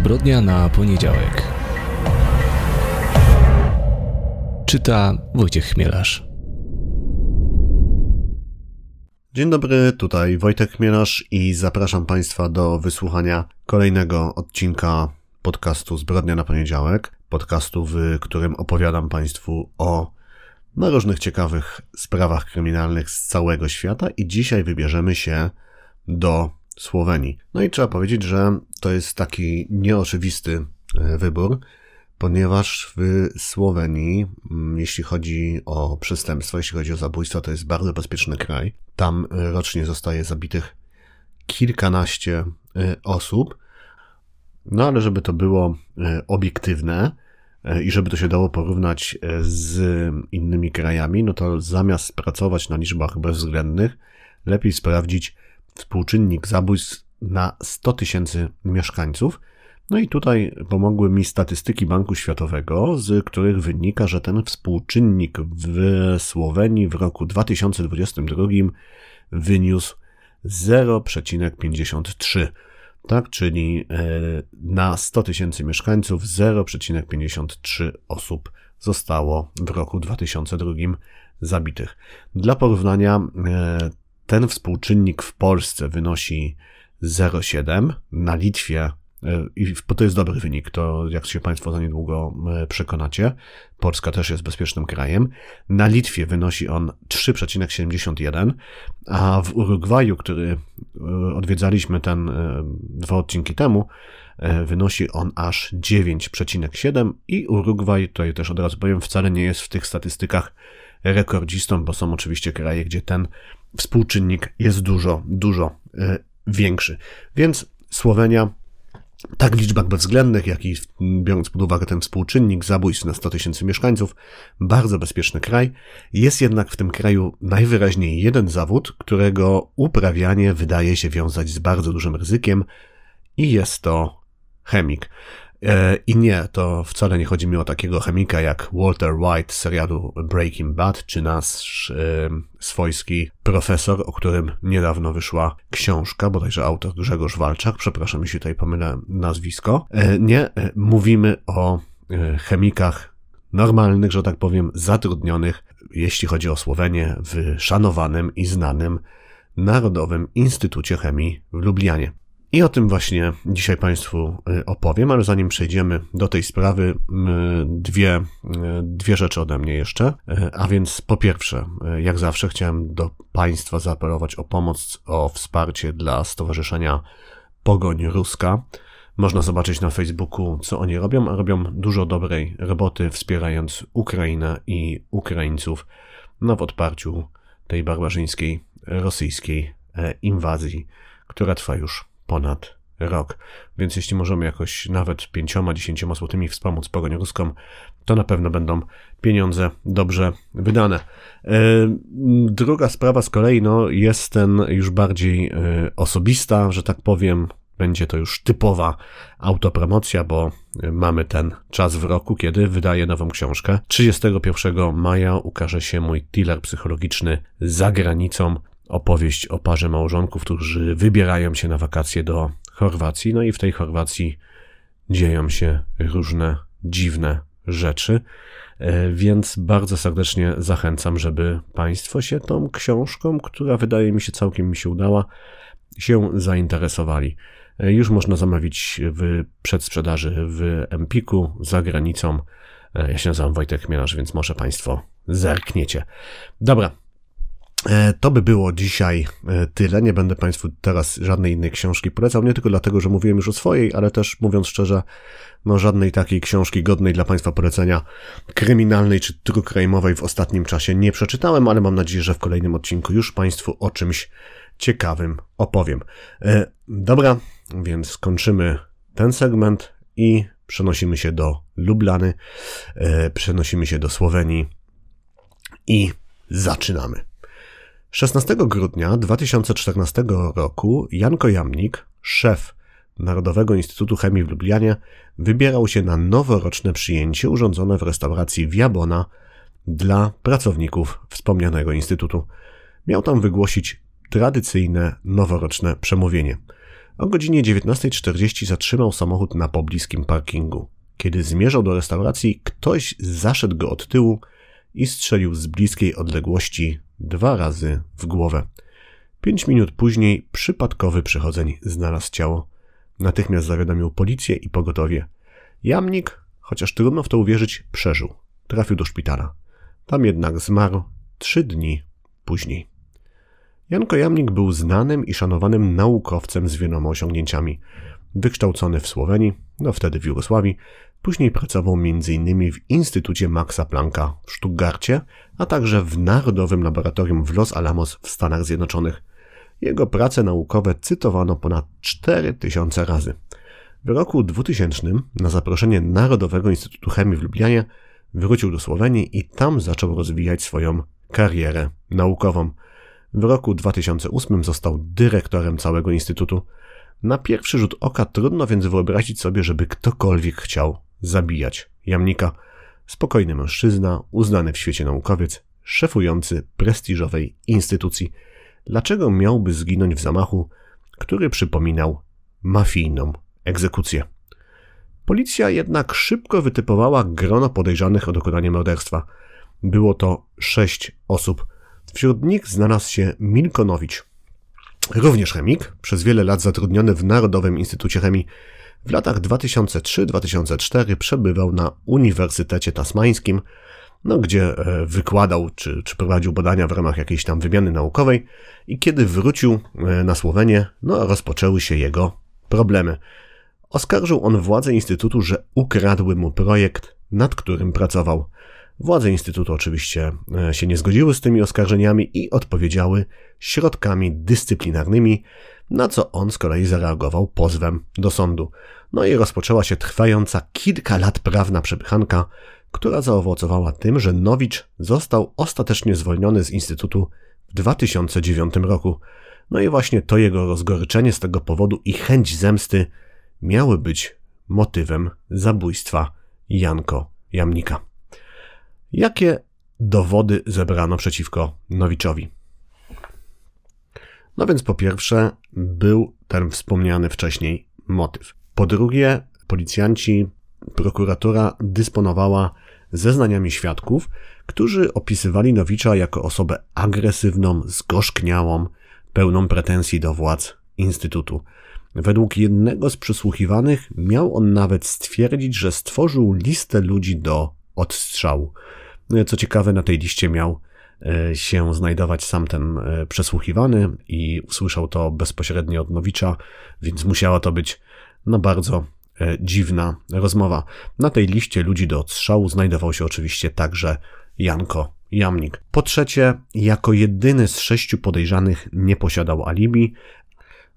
Zbrodnia na poniedziałek. Czyta Wojciech Chmielarz. Dzień dobry, tutaj Wojtek Chmielarz i zapraszam Państwa do wysłuchania kolejnego odcinka podcastu Zbrodnia na poniedziałek. Podcastu, w którym opowiadam Państwu o na różnych ciekawych sprawach kryminalnych z całego świata i dzisiaj wybierzemy się do Słowenii. No i trzeba powiedzieć, że to jest taki nieoczywisty e, wybór, ponieważ w Słowenii, mm, jeśli chodzi o przestępstwo, jeśli chodzi o zabójstwo, to jest bardzo bezpieczny kraj. Tam e, rocznie zostaje zabitych kilkanaście e, osób. No ale żeby to było obiektywne i żeby to się dało porównać z innymi krajami, no to zamiast pracować na liczbach bezwzględnych, lepiej sprawdzić, współczynnik zabójstw na 100 tysięcy mieszkańców. No i tutaj pomogły mi statystyki Banku Światowego, z których wynika, że ten współczynnik w Słowenii w roku 2022 wyniósł 0,53. Tak, czyli e, na 100 tysięcy mieszkańców 0,53 osób zostało w roku 2002 zabitych. Dla porównania e, ten współczynnik w Polsce wynosi 0,7, na Litwie e, i to jest dobry wynik, to jak się Państwo za niedługo e, przekonacie, Polska też jest bezpiecznym krajem. Na Litwie wynosi on 3,71, a w Urugwaju, który e, odwiedzaliśmy ten dwa odcinki temu, wynosi on aż 9,7 i Urugwaj, tutaj też od razu powiem, wcale nie jest w tych statystykach rekordzistą, bo są oczywiście kraje, gdzie ten współczynnik jest dużo, dużo e, większy. Więc Słowenia tak w liczbach bezwzględnych, jak i biorąc pod uwagę ten współczynnik zabójstw na 100 tysięcy mieszkańców, bardzo bezpieczny kraj. Jest jednak w tym kraju najwyraźniej jeden zawód, którego uprawianie wydaje się wiązać z bardzo dużym ryzykiem i jest to chemik. E, I nie, to wcale nie chodzi mi o takiego chemika jak Walter White z serialu Breaking Bad, czy nasz e, swojski profesor, o którym niedawno wyszła książka, bodajże autor Grzegorz Walczak, przepraszam, jeśli tutaj pomylę nazwisko. E, nie, mówimy o chemikach normalnych, że tak powiem, zatrudnionych, jeśli chodzi o Słowenię, w szanowanym i znanym Narodowym Instytucie Chemii w Lublianie. I o tym właśnie dzisiaj Państwu y, opowiem, ale zanim przejdziemy do tej sprawy, dwie, y, dwie rzeczy ode mnie jeszcze. Y, a więc po pierwsze, jak zawsze chciałem do Państwa zaapelować o pomoc, o wsparcie dla Stowarzyszenia Pogoń Ruska. Można zobaczyć na Facebooku, co oni robią, a robią dużo dobrej roboty, wspierając Ukrainę i Ukraińców no, w odparciu tej barbarzyńskiej rosyjskiej e, inwazji, która trwa już ponad rok. Więc jeśli możemy jakoś nawet pięcioma, dziesięcioma złotymi wspomóc pogoń ruską, to na pewno będą pieniądze dobrze wydane. E, druga sprawa z kolei no, jest ten już bardziej e, osobista, że tak powiem. Będzie to już typowa autopromocja, bo mamy ten czas w roku, kiedy wydaję nową książkę. 31 maja ukaże się mój thriller psychologiczny za granicą opowieść o parze małżonków, którzy wybierają się na wakacje do Chorwacji. No i w tej Chorwacji dzieją się różne dziwne rzeczy. E, więc bardzo serdecznie zachęcam, żeby Państwo się tą książką, która wydaje mi się całkiem mi się udała, się zainteresowali. E, już można zamawić w przedsprzedaży w Empiku za granicą. E, ja się nazywam Wojtek Chmielarz, więc może Państwo zerkniecie. Dobra, to by było dzisiaj e, tyle. Nie będę Państwu teraz żadnej innej książki polecał, nie tylko dlatego, że mówiłem już o swojej, ale też mówiąc szczerze, no żadnej takiej książki godnej dla Państwa polecenia kryminalnej czy true crime'owej w ostatnim czasie nie przeczytałem, ale mam nadzieję, że w kolejnym odcinku już Państwu o czymś ciekawym opowiem. E, dobra, więc kończymy ten segment i przenosimy się do Lublany, przenosimy się do Słowenii i zaczynamy. 16 grudnia 2014 roku Janko Jamnik, szef Narodowego Instytutu Chemii w Lublianie, wybierał się na noworoczne przyjęcie urządzone w restauracji Wiabona dla pracowników wspomnianego instytutu. Miał tam wygłosić tradycyjne noworoczne przemówienie. O godzinie 19.40 zatrzymał samochód na pobliskim parkingu. Kiedy zmierzał do restauracji, ktoś zaszedł go od tyłu i strzelił z bliskiej odległości dwa razy w głowę. Pięć minut później przypadkowy przychodzeń znalazł ciało. Natychmiast zawiadomił policję i pogotowie. Jamnik, chociaż trudno w to uwierzyć, przeżył. Trafił do szpitala. Tam jednak zmarł trzy dni później. Janko Jamnik był znanym i szanowanym naukowcem z wieloma osiągnięciami. Wykształcony w Słowenii, no wtedy w Jugosławii, później pracował m.in. w Instytucie Maxa Plancka w Stuttgarcie, a także w Narodowym Laboratorium w Los Alamos w Stanach Zjednoczonych. Jego prace naukowe cytowano ponad 4000 razy. W roku 2000 na zaproszenie Narodowego Instytutu Chemii w Lublianie wrócił do Słowenii i tam zaczął rozwijać swoją karierę naukową. W roku 2008 został dyrektorem całego instytutu. Na pierwszy rzut oka trudno więc wyobrazić sobie, żeby ktokolwiek chciał zabijać jamnika. Spokojny mężczyzna, uznany w świecie naukowiec, szefujący prestiżowej instytucji. Dlaczego miałby zginąć w zamachu, który przypominał mafijną egzekucję? Policja jednak szybko wytypowała grono podejrzanych o dokonanie morderstwa. Było to sześć osób. Wśród nich znalazł się Milkonowicz, również chemik, przez wiele lat zatrudniony w Narodowym Instytucie Chemii. W latach 2003-2004 przebywał na Uniwersytecie Tasmańskim, no, gdzie e, wykładał czy, czy prowadził badania w ramach jakiejś tam wymiany naukowej i kiedy wrócił e, na Słowenię, no, rozpoczęły się jego problemy. Oskarżył on władze Instytutu, że ukradły mu projekt, nad którym pracował. Władze Instytutu oczywiście e, się nie zgodziły z tymi oskarżeniami i odpowiedziały środkami dyscyplinarnymi, na co on z kolei zareagował pozwem do sądu. No i rozpoczęła się trwająca kilka lat prawna przepychanka, która zaowocowała tym, że Nowicz został ostatecznie zwolniony z Instytutu w 2009 roku. No i właśnie to jego rozgoryczenie z tego powodu i chęć zemsty miały być motywem zabójstwa Janko Jamnika. Jakie dowody zebrano przeciwko Nowiczowi? No więc po pierwsze był ten wspomniany wcześniej motyw. Po drugie, policjanci, prokuratura dysponowała zeznaniami świadków, którzy opisywali Nowicza jako osobę agresywną, zgorzkniałą, pełną pretensji do władz Instytutu. Według jednego z przysłuchiwanych miał on nawet stwierdzić, że stworzył listę ludzi do odstrzału. No co ciekawe, na tej liście miał e, się znajdować sam ten e, przesłuchiwany i usłyszał to bezpośrednio od Nowicza, więc musiała to być no bardzo e, dziwna rozmowa. Na tej liście ludzi do odstrzału znajdował się oczywiście także Janko Jamnik. Po trzecie, jako jedyny z sześciu podejrzanych nie posiadał alibi,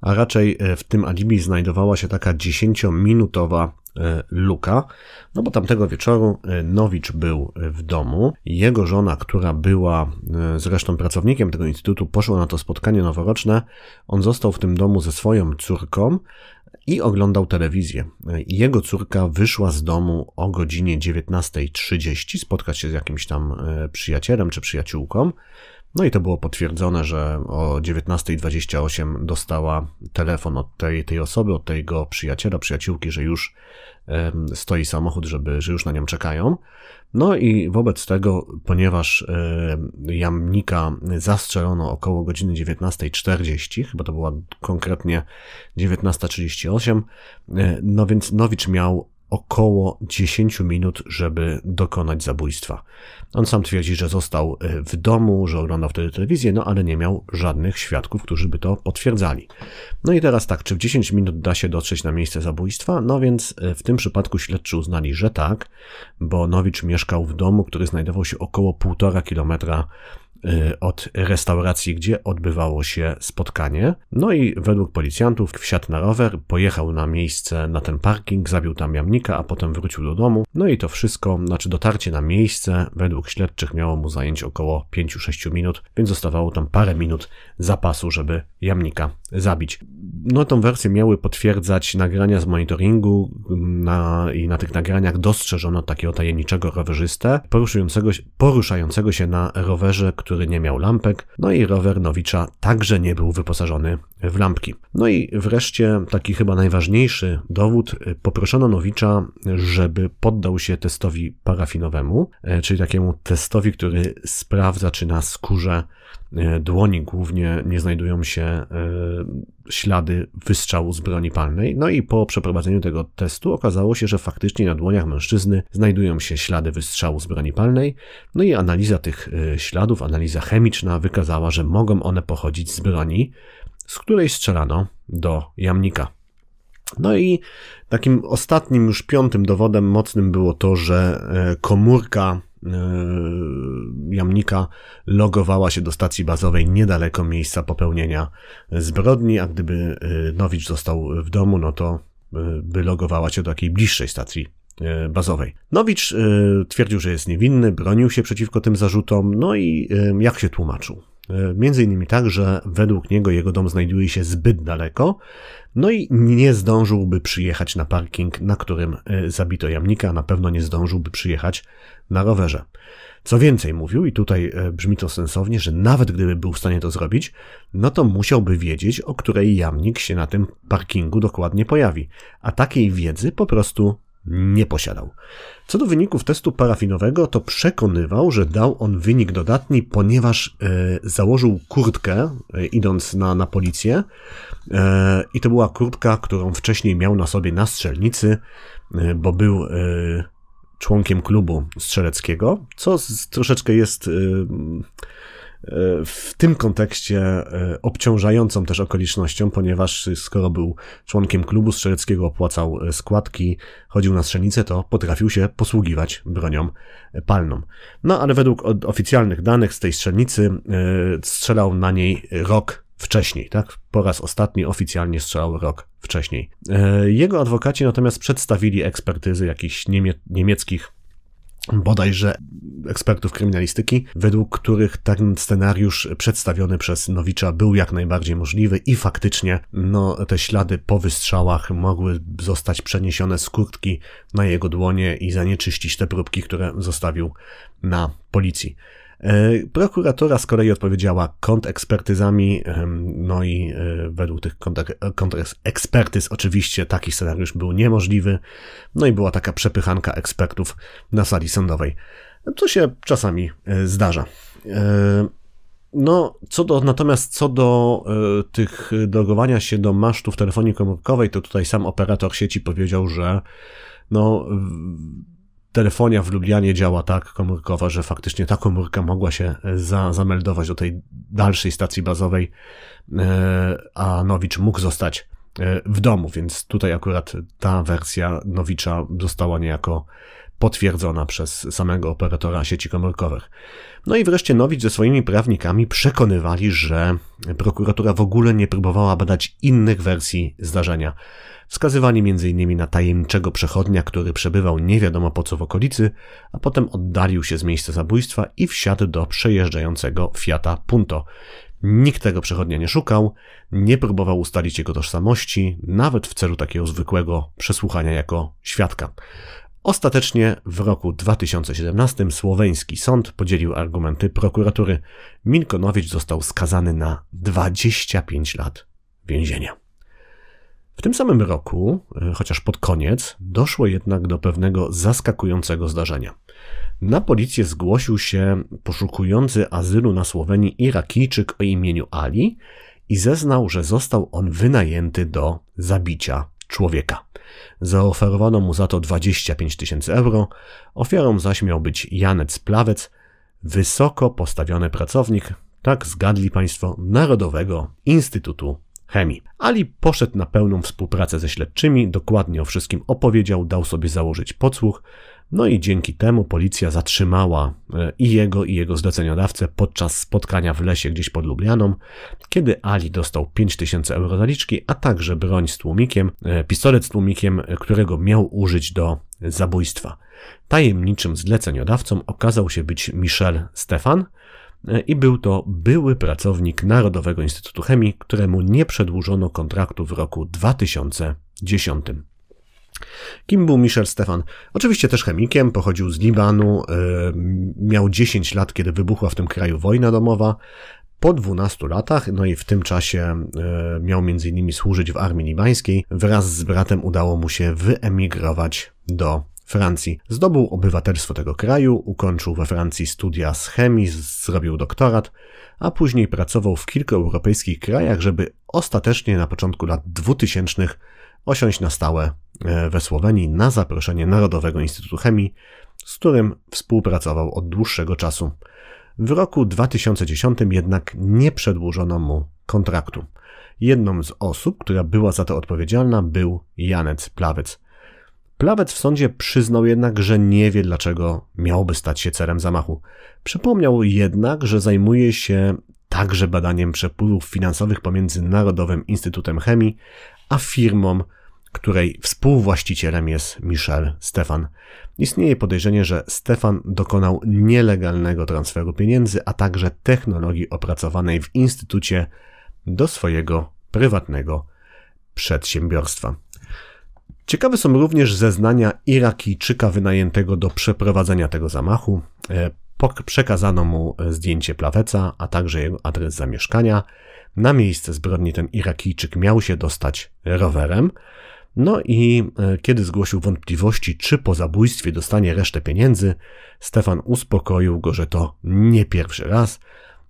a raczej w tym alibi znajdowała się taka dziesięciominutowa E, Luka, no bo tamtego wieczoru e, Nowicz był w domu. Jego żona, która była e, zresztą pracownikiem tego instytutu, poszła na to spotkanie noworoczne. On został w tym domu ze swoją córką i oglądał telewizję. Jego córka wyszła z domu o godzinie 19.30 spotkać się z jakimś tam przyjacielem czy przyjaciółką. No i to było potwierdzone, że o 19.28 dostała telefon od tej, tej osoby, od tego przyjaciela, przyjaciółki, że już stoi samochód, żeby, że już na nią czekają. No i wobec tego, ponieważ jamnika zastrzelono około godziny 19.40, chyba to była konkretnie 19.38, e, no więc Nowicz miał około 10 minut, żeby dokonać zabójstwa. On sam twierdzi, że został e, w domu, że oglądał wtedy telewizję, no ale nie miał żadnych świadków, którzy by to potwierdzali. No i teraz tak, czy w 10 minut da się dotrzeć na miejsce zabójstwa? No więc e, w tym przypadku śledczy uznali, że tak, bo Nowicz mieszkał w domu, który znajdował się około 1,5 kilometra Y, od restauracji, gdzie odbywało się spotkanie. No i według policjantów wsiadł na rower, pojechał na miejsce, na ten parking, zabił tam jamnika, a potem wrócił do domu. No i to wszystko, znaczy dotarcie na miejsce, według śledczych miało mu zająć około 5-6 minut, więc zostawało tam parę minut zapasu, żeby jamnika zabić. No tą wersję miały potwierdzać nagrania z monitoringu na, i na tych nagraniach dostrzeżono takiego tajemniczego rowerzystę poruszającego, poruszającego się na rowerze, który który nie miał lampek, no i rower Nowicza także nie był wyposażony w lampki. No i wreszcie taki chyba najważniejszy dowód, poproszono Nowicza, żeby poddał się testowi parafinowemu, e, czyli takiemu testowi, który sprawdza, czy na skórze dłoni głównie nie znajdują się e, ślady wystrzału z broni palnej. No i po przeprowadzeniu tego testu okazało się, że faktycznie na dłoniach mężczyzny znajdują się ślady wystrzału z broni palnej. No i analiza tych śladów, analiza chemiczna wykazała, że mogą one pochodzić z broni, z której strzelano do jamnika. No i takim ostatnim, już piątym dowodem mocnym było to, że e, komórka e, jamnika logowała się do stacji bazowej niedaleko miejsca popełnienia zbrodni, a gdyby e, Nowicz został w domu, no to by logowała się do takiej bliższej stacji bazowej. Nowicz twierdził, że jest niewinny, bronił się przeciwko tym zarzutom, no i jak się tłumaczył? E, między innymi tak, że według niego jego dom znajduje się zbyt daleko, no i nie zdążyłby przyjechać na parking, na którym e, zabito jamnika, na pewno nie zdążyłby przyjechać na rowerze. Co więcej mówił, i tutaj e, brzmi to sensownie, że nawet gdyby był w stanie to zrobić, no to musiałby wiedzieć, o której jamnik się na tym parkingu dokładnie pojawi. A takiej wiedzy po prostu nie posiadał. Co do wyników testu parafinowego, to przekonywał, że dał on wynik dodatni, ponieważ e, założył kurtkę, e, idąc na, na policję, e, i to była kurtka, którą wcześniej miał na sobie na strzelnicy, e, bo był e, członkiem klubu strzeleckiego, co z, troszeczkę jest e, w tym kontekście e, obciążającą też okolicznością, ponieważ skoro był członkiem klubu strzeleckiego, opłacał e, składki, chodził na strzelnicę, to potrafił się posługiwać bronią palną. No ale według oficjalnych danych z tej strzelnicy e, strzelał na niej rok wcześniej, tak? Po raz ostatni oficjalnie strzelał rok wcześniej. Jego adwokaci natomiast przedstawili ekspertyzy jakichś niemie niemieckich bodajże ekspertów kryminalistyki, według których ten scenariusz przedstawiony przez Nowicza był jak najbardziej możliwy i faktycznie no, te ślady po wystrzałach mogły zostać przeniesione z kurtki na jego dłonie i zanieczyścić te próbki, które zostawił na policji. E, prokuratura z kolei odpowiedziała kontekspertyzami, no i e, według tych kontekspertyz oczywiście taki scenariusz był niemożliwy, no i była taka przepychanka ekspertów na sali sądowej. Co się czasami e, zdarza. No, co do, natomiast co do y, tych logowania się do masztu w telefonii komórkowej, to tutaj sam operator sieci powiedział, że no, telefonia w Lublianie działa tak komórkowa, że faktycznie ta komórka mogła się e, za, zameldować do tej dalszej stacji bazowej, e, a Nowicz mógł zostać e, w domu, więc tutaj akurat ta wersja Nowicza została niejako potwierdzona przez samego operatora sieci komórkowych. No i wreszcie Nowicz ze swoimi prawnikami przekonywali, że prokuratura w ogóle nie próbowała badać innych wersji zdarzenia. Wskazywali m.in. na tajemniczego przechodnia, który przebywał nie wiadomo po co w okolicy, a potem oddalił się z miejsca zabójstwa i wsiadł do przejeżdżającego Fiata Punto. Nikt tego przechodnia nie szukał, nie próbował ustalić jego tożsamości, nawet w celu takiego zwykłego przesłuchania jako świadka. Ostatecznie w roku 2017 słoweński sąd podzielił argumenty prokuratury. Milkonowicz został skazany na 25 lat więzienia. W tym samym roku, e, chociaż pod koniec, doszło jednak do pewnego zaskakującego zdarzenia. Na policję zgłosił się poszukujący azylu na Słowenii Irakijczyk o imieniu Ali i zeznał, że został on wynajęty do zabicia człowieka. Zaoferowano mu za to 25 tysięcy euro, ofiarą zaś miał być Janec Plawec, wysoko postawiony pracownik, tak zgadli Państwo, Narodowego Instytutu chemii. Ali poszedł na pełną współpracę ze śledczymi, dokładnie o wszystkim opowiedział, dał sobie założyć podsłuch, no i dzięki temu policja zatrzymała e, i jego, i jego zleceniodawcę podczas spotkania w lesie gdzieś pod Lublianą, kiedy Ali dostał 5000 euro zaliczki, a także broń z tłumikiem, e, pistolet z tłumikiem, e, którego miał użyć do zabójstwa. Tajemniczym zleceniodawcą okazał się być Michel Stefan, i był to były pracownik Narodowego Instytutu Chemii, któremu nie przedłużono kontraktu w roku 2010. Kim był Michel Stefan? Oczywiście też chemikiem, pochodził z Libanu, miał 10 lat, kiedy wybuchła w tym kraju wojna domowa. Po 12 latach, no i w tym czasie miał między innymi służyć w armii libańskiej, wraz z bratem udało mu się wyemigrować do Francji. Zdobył obywatelstwo tego kraju, ukończył we Francji studia z chemii, zrobił doktorat, a później pracował w kilku europejskich krajach, żeby ostatecznie na początku lat 2000 osiąść na stałe we Słowenii na zaproszenie Narodowego Instytutu Chemii, z którym współpracował od dłuższego czasu. W roku 2010 jednak nie przedłużono mu kontraktu. Jedną z osób, która była za to odpowiedzialna, był Janec Plawec. Plawec w sądzie przyznał jednak, że nie wie dlaczego miałby stać się celem zamachu. Przypomniał jednak, że zajmuje się także badaniem przepływów finansowych pomiędzy Narodowym Instytutem Chemii a firmą, której współwłaścicielem jest Michel Stefan. Istnieje podejrzenie, że Stefan dokonał nielegalnego transferu pieniędzy, a także technologii opracowanej w instytucie do swojego prywatnego przedsiębiorstwa. Ciekawe są również zeznania Irakijczyka wynajętego do przeprowadzenia tego zamachu. E, przekazano mu zdjęcie plaweca, a także jego adres zamieszkania. Na miejsce zbrodni ten Irakijczyk miał się dostać rowerem. No i e, kiedy zgłosił wątpliwości, czy po zabójstwie dostanie resztę pieniędzy, Stefan uspokoił go, że to nie pierwszy raz.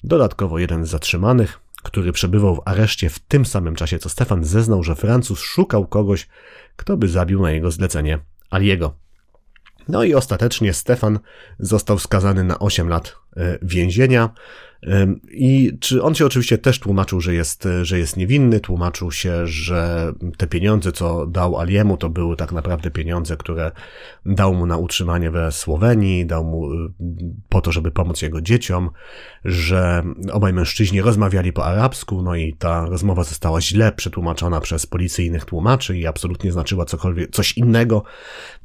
Dodatkowo jeden z zatrzymanych, który przebywał w areszcie w tym samym czasie co Stefan, zeznał, że Francuz szukał kogoś, kto by zabił na jego zlecenie Aliego. No i ostatecznie Stefan został skazany na 8 lat więzienia. I czy on się oczywiście też tłumaczył, że jest, że jest niewinny, tłumaczył się, że te pieniądze, co dał Aliemu, to były tak naprawdę pieniądze, które dał mu na utrzymanie we Słowenii, dał mu y, po to, żeby pomóc jego dzieciom, że obaj mężczyźni rozmawiali po arabsku, no i ta rozmowa została źle przetłumaczona przez policyjnych tłumaczy i absolutnie znaczyła cokolwiek, coś innego,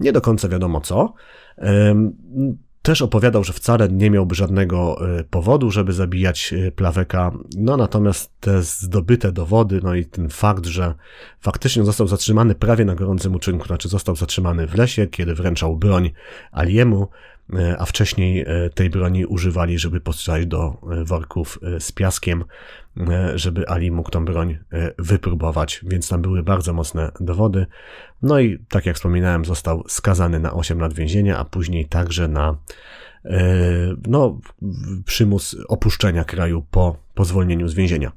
nie do końca wiadomo co. Też opowiadał, że wcale nie miałby żadnego e, powodu, żeby zabijać e, Plaweka. No natomiast te zdobyte dowody, no i ten fakt, że faktycznie został zatrzymany prawie na gorącym uczynku, znaczy został zatrzymany w lesie, kiedy wręczał broń Aliemu, a wcześniej tej broni używali, żeby postrzelać do worków z piaskiem, żeby Ali mógł tą broń wypróbować, więc tam były bardzo mocne dowody. No i tak jak wspominałem, został skazany na 8 lat więzienia, a później także na e, no, przymus opuszczenia kraju po, po zwolnieniu z więzienia.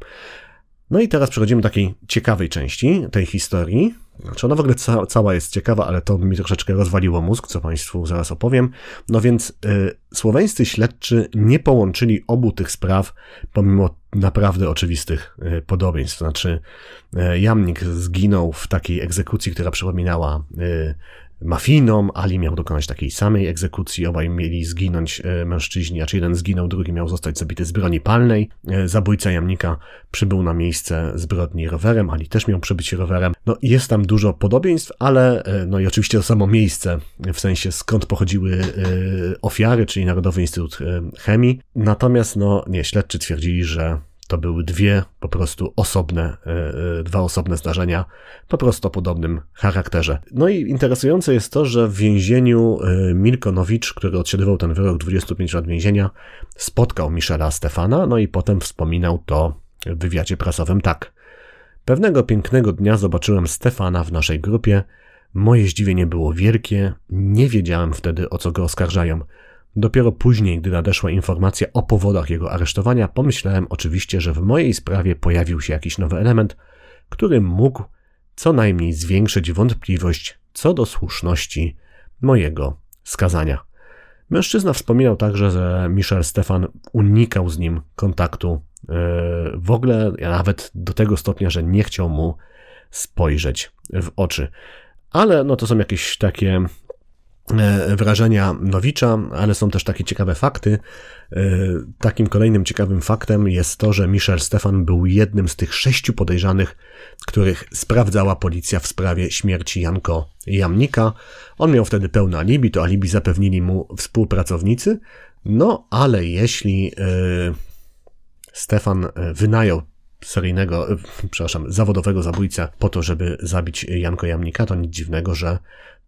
No i teraz przechodzimy do takiej ciekawej części tej historii. Znaczy ona w ogóle ca cała jest ciekawa, ale to mi troszeczkę rozwaliło mózg, co Państwu zaraz opowiem. No więc y, słoweńscy śledczy nie połączyli obu tych spraw, pomimo naprawdę oczywistych y, podobieństw. Znaczy, y, Jamnik zginął w takiej egzekucji, która przypominała y, mafijną. Ali miał dokonać takiej samej egzekucji. Obaj mieli zginąć e, mężczyźni, a czy jeden zginął, drugi miał zostać zabity z broni palnej. E, zabójca jamnika przybył na miejsce zbrodni rowerem, Ali też miał przybyć rowerem. No jest tam dużo podobieństw, ale e, no i oczywiście to samo miejsce, w sensie skąd pochodziły ofiary, czyli Narodowy Instytut Chemii. Natomiast no nie, śledczy twierdzili, że to były dwie po prostu osobne, e, e, dwa osobne zdarzenia, po prostu o podobnym charakterze. No i interesujące jest to, że w więzieniu e, Milkonowicz, który odsiadywał ten wyrok 25 lat więzienia, spotkał Michela Stefana, no i potem wspominał to w wywiadzie prasowym tak. Pewnego pięknego dnia zobaczyłem Stefana w naszej grupie. Moje zdziwienie było wielkie, nie wiedziałem wtedy o co go oskarżają. Dopiero później, gdy nadeszła informacja o powodach jego aresztowania, pomyślałem oczywiście, że w mojej sprawie pojawił się jakiś nowy element, który mógł co najmniej zwiększyć wątpliwość co do słuszności mojego skazania. Mężczyzna wspominał także, że Michel Stefan unikał z nim kontaktu e, w ogóle, nawet do tego stopnia, że nie chciał mu spojrzeć w oczy. Ale no to są jakieś takie wrażenia Nowicza, ale są też takie ciekawe fakty. E, takim kolejnym ciekawym faktem jest to, że Michel Stefan był jednym z tych sześciu podejrzanych, których sprawdzała policja w sprawie śmierci Janko Jamnika. On miał wtedy pełne alibi, to alibi zapewnili mu współpracownicy. No, ale jeśli e, Stefan wynajął seryjnego, przepraszam, zawodowego zabójcę po to, żeby zabić Janko Jamnika, to nic dziwnego, że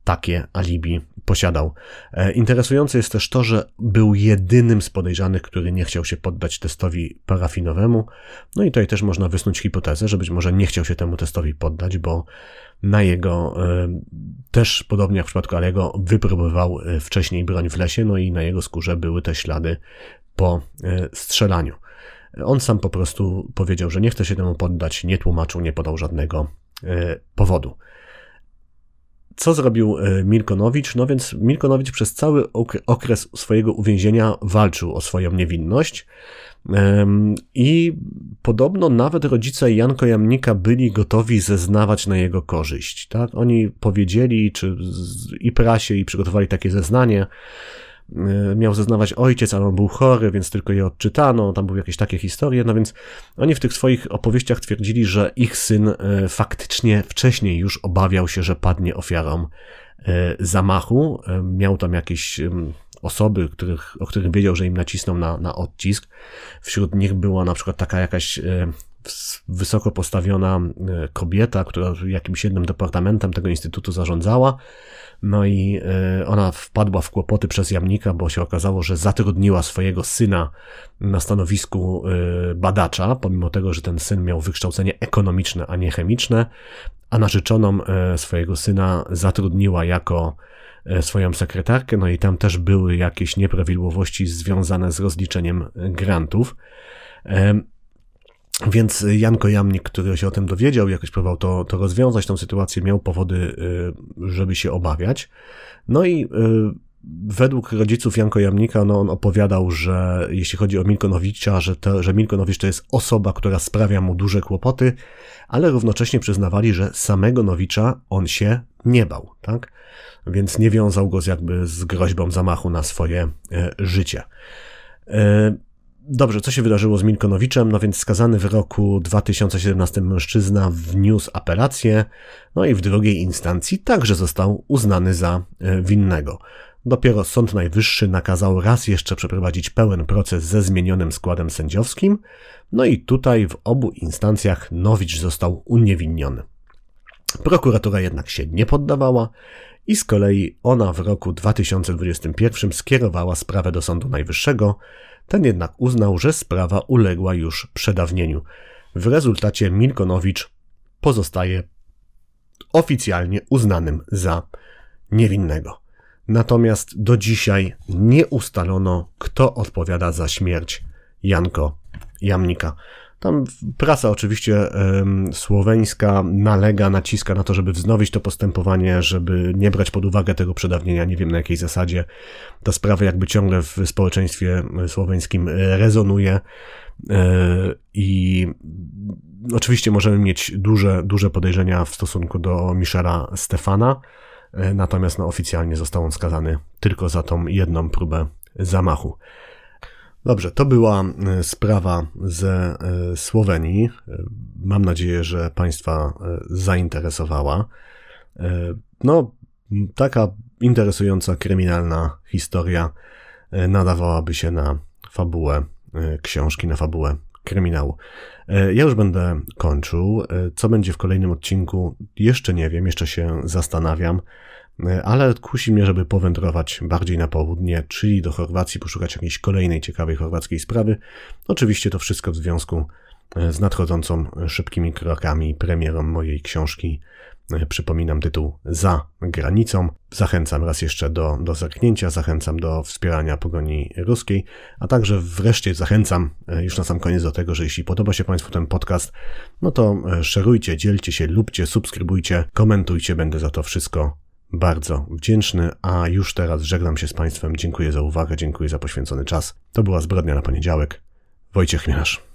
takie alibi posiadał. E, interesujące jest też to, że był jedynym z podejrzanych, który nie chciał się poddać testowi parafinowemu. No i tutaj też można wysnuć hipotezę, że być może nie chciał się temu testowi poddać, bo na jego, e, też podobnie jak w przypadku Alego, wypróbował e, wcześniej broń w lesie, no i na jego skórze były te ślady po strzelaniu. On sam po prostu powiedział, że nie chce się temu poddać, nie tłumaczył, nie podał żadnego powodu. Co zrobił e, Milkonowicz? No więc Milkonowicz przez cały okres swojego uwięzienia walczył o swoją niewinność. I podobno nawet rodzice Janko Jamnika byli gotowi zeznawać na jego korzyść. Tak? Oni powiedzieli, czy i prasie, i przygotowali takie zeznanie, miał zeznawać ojciec, ale on był chory, więc tylko je odczytano, tam były jakieś takie historie, no więc oni w tych swoich opowieściach twierdzili, że ich syn e, faktycznie wcześniej już obawiał się, że padnie ofiarą e, zamachu. Miał tam jakieś osoby, których, o których wiedział, że im nacisną na, na odcisk. Wśród nich była na przykład taka jakaś wysoko postawiona kobieta, która jakimś jednym departamentem tego instytutu zarządzała. No i e, ona wpadła w kłopoty przez jamnika, bo się okazało, że zatrudniła swojego syna na stanowisku e, badacza, pomimo tego, że ten syn miał wykształcenie ekonomiczne, a nie chemiczne, a narzeczoną e, swojego syna zatrudniła jako swoją sekretarkę, no i tam też były jakieś nieprawidłowości związane z rozliczeniem grantów. Więc Janko Jamnik, który się o tym dowiedział, jakoś próbował to, to rozwiązać, tą sytuację, miał powody, y, żeby się obawiać. No i y, według rodziców Janko Jamnika, no on opowiadał, że jeśli chodzi o Milkonowicza, że, to, że Milkonowicz to jest osoba, która sprawia mu duże kłopoty, ale równocześnie przyznawali, że samego Nowicza on się nie bał, tak? Więc nie wiązał go z jakby z groźbą zamachu na swoje y, życie. Dobrze, co się wydarzyło z Milkonowiczem? No więc skazany w roku 2017 mężczyzna wniósł apelację, no i w drugiej instancji także został uznany za e, winnego. Dopiero Sąd Najwyższy nakazał raz jeszcze przeprowadzić pełen proces ze zmienionym składem sędziowskim, no i tutaj w obu instancjach Nowicz został uniewinniony. Prokuratura jednak się nie poddawała i z kolei ona w roku 2021 skierowała sprawę do Sądu Najwyższego, ten jednak uznał, że sprawa uległa już przedawnieniu. W rezultacie Milkonowicz pozostaje oficjalnie uznanym za niewinnego. Natomiast do dzisiaj nie ustalono, kto odpowiada za śmierć Janko Jamnika. Tam prasa oczywiście słoweńska nalega, naciska na to, żeby wznowić to postępowanie, żeby nie brać pod uwagę tego przedawnienia, nie wiem na jakiej zasadzie. Ta sprawa jakby ciągle w społeczeństwie słoweńskim rezonuje e, i oczywiście możemy mieć duże, duże podejrzenia w stosunku do Michela Stefana, e, natomiast no, oficjalnie został on skazany tylko za tą jedną próbę zamachu. Dobrze, to była e, sprawa ze e, Słowenii. E, mam nadzieję, że Państwa zainteresowała. No, taka interesująca kryminalna historia nadawałaby się na fabułę książki, na fabułę kryminału. Ja już będę kończył. Co będzie w kolejnym odcinku, jeszcze nie wiem, jeszcze się zastanawiam. E, ale kusi mnie, żeby powędrować bardziej na południe, czyli do Chorwacji, poszukać jakiejś kolejnej ciekawej chorwackiej sprawy. Oczywiście to wszystko w związku e, z nadchodzącą szybkimi krokami premierą mojej książki. E, przypominam tytuł Za granicą. Zachęcam raz jeszcze do, do zerknięcia, zachęcam do wspierania pogoni ruskiej, a także wreszcie zachęcam już na sam koniec do tego, że jeśli podoba się Państwu ten podcast, no to szerujcie, dzielcie się, lubcie, subskrybujcie, komentujcie, będę za to wszystko bardzo wdzięczny, a już teraz żegnam się z Państwem. Dziękuję za uwagę, dziękuję za poświęcony czas. To była Zbrodnia na poniedziałek. Wojciech Chmielarz.